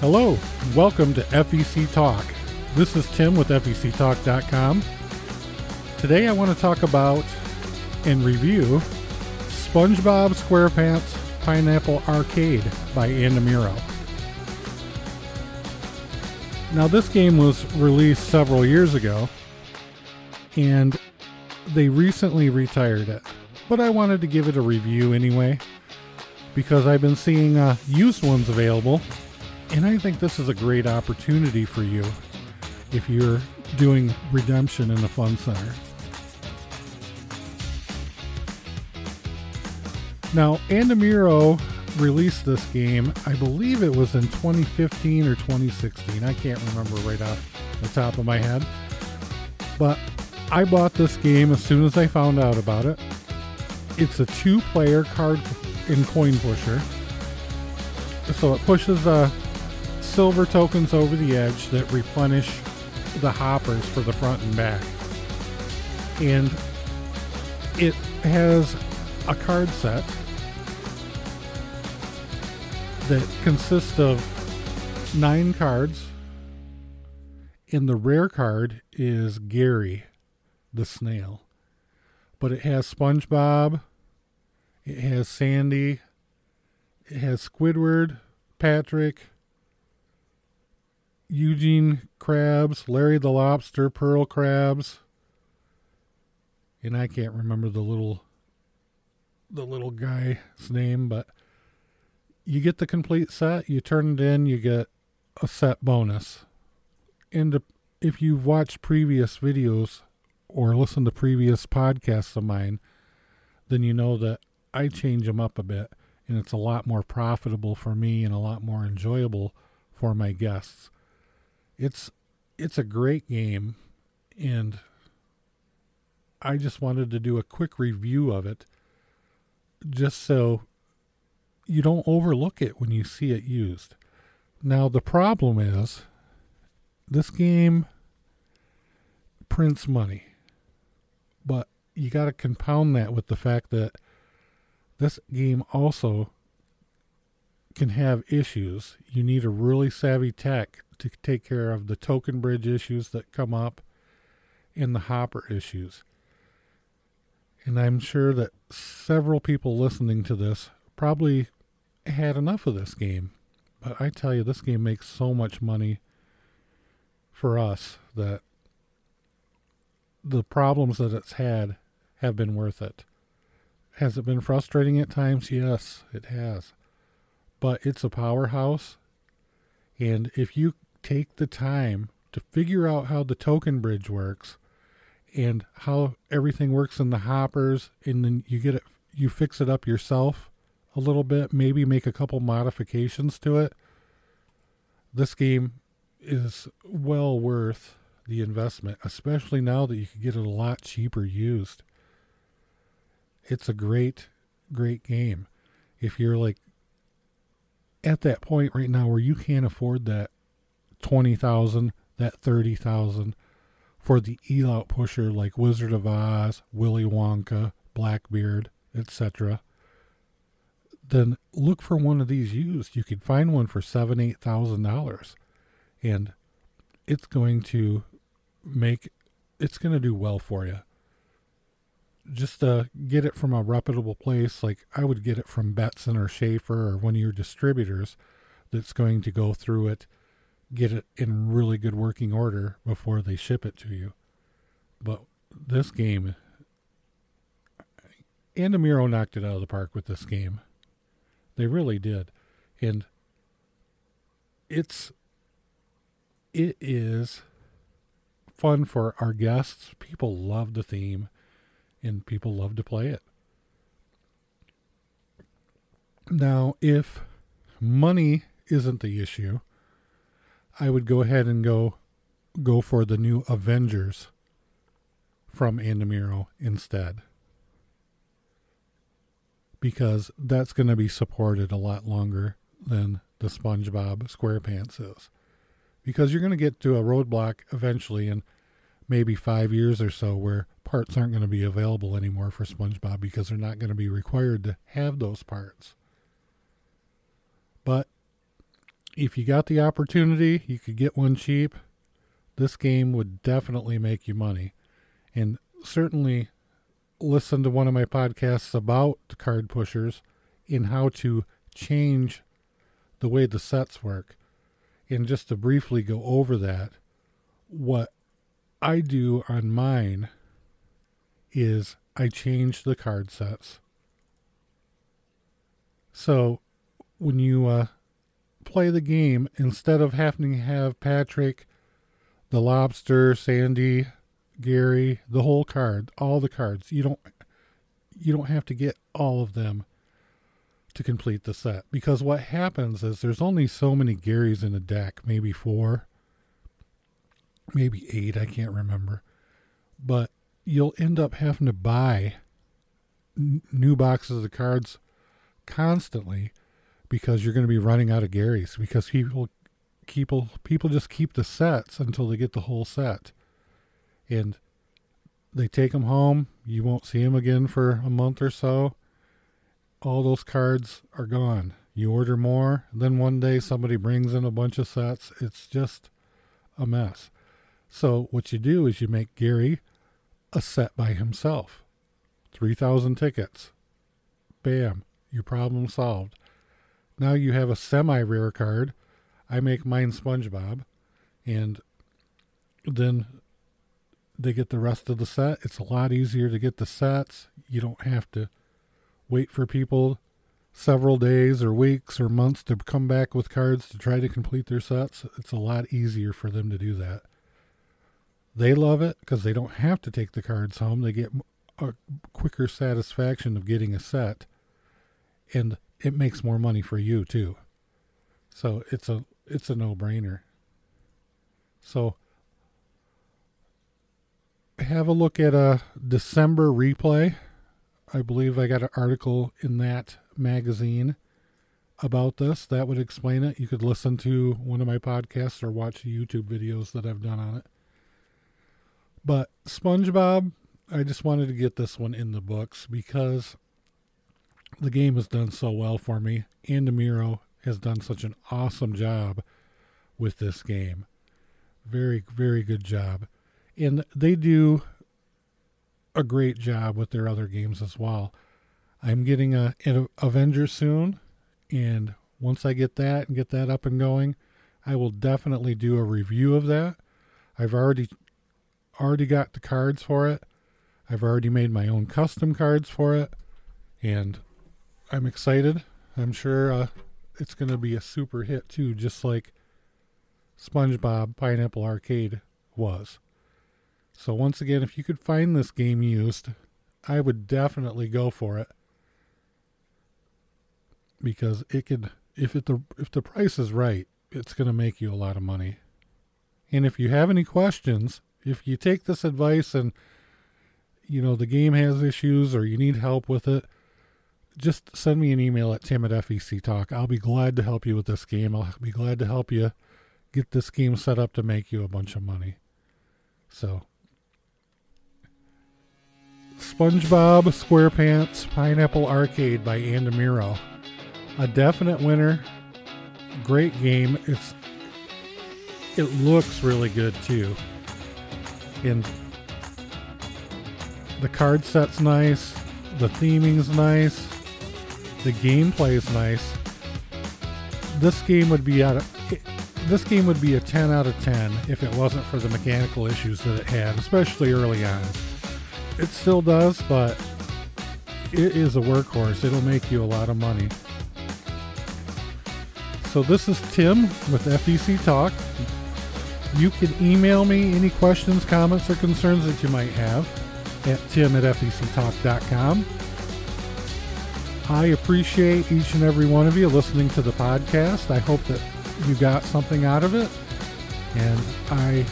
Hello, welcome to FEC Talk. This is Tim with FECTalk.com. Today I want to talk about and review SpongeBob SquarePants Pineapple Arcade by Andamiro. Now, this game was released several years ago, and they recently retired it. But I wanted to give it a review anyway, because I've been seeing uh, used ones available and I think this is a great opportunity for you if you're doing redemption in a fun center. Now, Andamiro released this game, I believe it was in 2015 or 2016. I can't remember right off the top of my head. But I bought this game as soon as I found out about it. It's a two player card and coin pusher. So it pushes a silver tokens over the edge that replenish the hoppers for the front and back. And it has a card set that consists of nine cards. And the rare card is Gary the snail. But it has SpongeBob, it has Sandy, it has Squidward, Patrick, Eugene Krabs, Larry the Lobster, Pearl Krabs, and I can't remember the little the little guy's name, but you get the complete set, you turn it in, you get a set bonus. And if you've watched previous videos or listened to previous podcasts of mine, then you know that I change them up a bit and it's a lot more profitable for me and a lot more enjoyable for my guests it's it's a great game and I just wanted to do a quick review of it just so you don't overlook it when you see it used. Now the problem is this game prints money. But you got to compound that with the fact that this game also can have issues. You need a really savvy tech to take care of the token bridge issues that come up and the hopper issues. And I'm sure that several people listening to this probably had enough of this game. But I tell you, this game makes so much money for us that the problems that it's had have been worth it. Has it been frustrating at times? Yes, it has. But it's a powerhouse. And if you take the time to figure out how the token bridge works and how everything works in the hoppers and then you get it you fix it up yourself a little bit maybe make a couple modifications to it. This game is well worth the investment especially now that you can get it a lot cheaper used. It's a great great game. If you're like at that point right now where you can't afford that twenty thousand, that thirty thousand for the eel pusher like Wizard of Oz, Willy Wonka, Blackbeard, etc. Then look for one of these used. You can find one for seven, eight thousand dollars, and it's going to make it's going to do well for you. Just uh, get it from a reputable place, like I would get it from Betson or Shaffer or one of your distributors that's going to go through it get it in really good working order before they ship it to you. But this game, Andamiro knocked it out of the park with this game. They really did. And it's, it is fun for our guests. People love the theme and people love to play it. Now, if money isn't the issue, I would go ahead and go go for the new Avengers from Andamiro instead. Because that's going to be supported a lot longer than the SpongeBob SquarePants is. Because you're going to get to a roadblock eventually in maybe five years or so where parts aren't going to be available anymore for SpongeBob because they're not going to be required to have those parts. But if you got the opportunity, you could get one cheap. This game would definitely make you money. And certainly listen to one of my podcasts about card pushers and how to change the way the sets work. And just to briefly go over that, what I do on mine is I change the card sets. So when you uh, play the game, instead of having to have Patrick, the lobster, Sandy, Gary, the whole card, all the cards, you don't you don't have to get all of them to complete the set because what happens is there's only so many Garys in a deck, maybe four, maybe eight, I can't remember. But you'll end up having to buy n- new boxes of cards constantly because you're going to be running out of Garys because people people people just keep the sets until they get the whole set. And they take them home, you won't see them again for a month or so all those cards are gone. You order more, then one day somebody brings in a bunch of sets. It's just a mess. So what you do is you make Gary a set by himself. 3,000 tickets. Bam, your problem solved. Now you have a semi rare card. I make mine SpongeBob, and then they get the rest of the set. It's a lot easier to get the sets. You don't have to wait for people several days or weeks or months to come back with cards to try to complete their sets. It's a lot easier for them to do that. They love it because they don't have to take the cards home. They get a quicker satisfaction of getting a set, and it makes more money for you too. So it's a it's a no brainer. So have a look at a December replay I believe I got an article in that magazine about this that would explain it. You could listen to one of my podcasts or watch YouTube videos that I've done on it. But SpongeBob, I just wanted to get this one in the books because the game has done so well for me. Andamiro has done such an awesome job with this game. Very, very good job. And they do a great job with their other games as well. I'm getting a, an Avenger soon, and once I get that and get that up and going, I will definitely do a review of that. I've already already got the cards for it. I've already made my own custom cards for it, and I'm excited. I'm sure uh, it's going to be a super hit too, just like SpongeBob Pineapple Arcade was. So once again, if you could find this game used, I would definitely go for it because it could if it the if the price is right, it's going to make you a lot of money. And if you have any questions, if you take this advice and you know the game has issues or you need help with it, just send me an email at tim at FEC Talk. I'll be glad to help you with this game. I'll be glad to help you get this game set up to make you a bunch of money. So SpongeBob SquarePants Pineapple Arcade by Andamiro. A definite winner. Great game. It's it looks really good too. And the card set's nice, the theming's nice, the gameplay is nice. This game would be out this game would be a 10 out of 10 if it wasn't for the mechanical issues that it had, especially early on. It still does, but it is a workhorse. It'll make you a lot of money. So this is Tim with FEC Talk. You can email me any questions, comments, or concerns that you might have at tim at fectalk.com. I appreciate each and every one of you listening to the podcast. I hope that you got something out of it. And I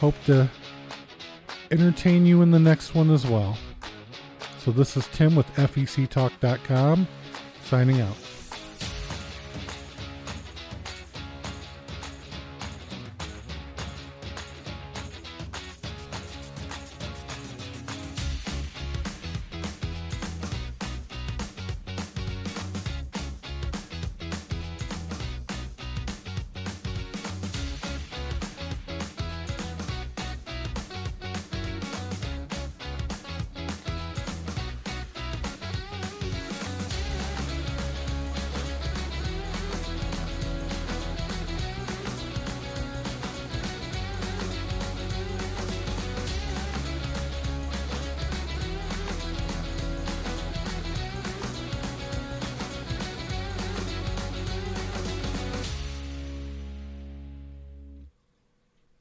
hope to entertain you in the next one as well. So this is Tim with FECtalk.com signing out.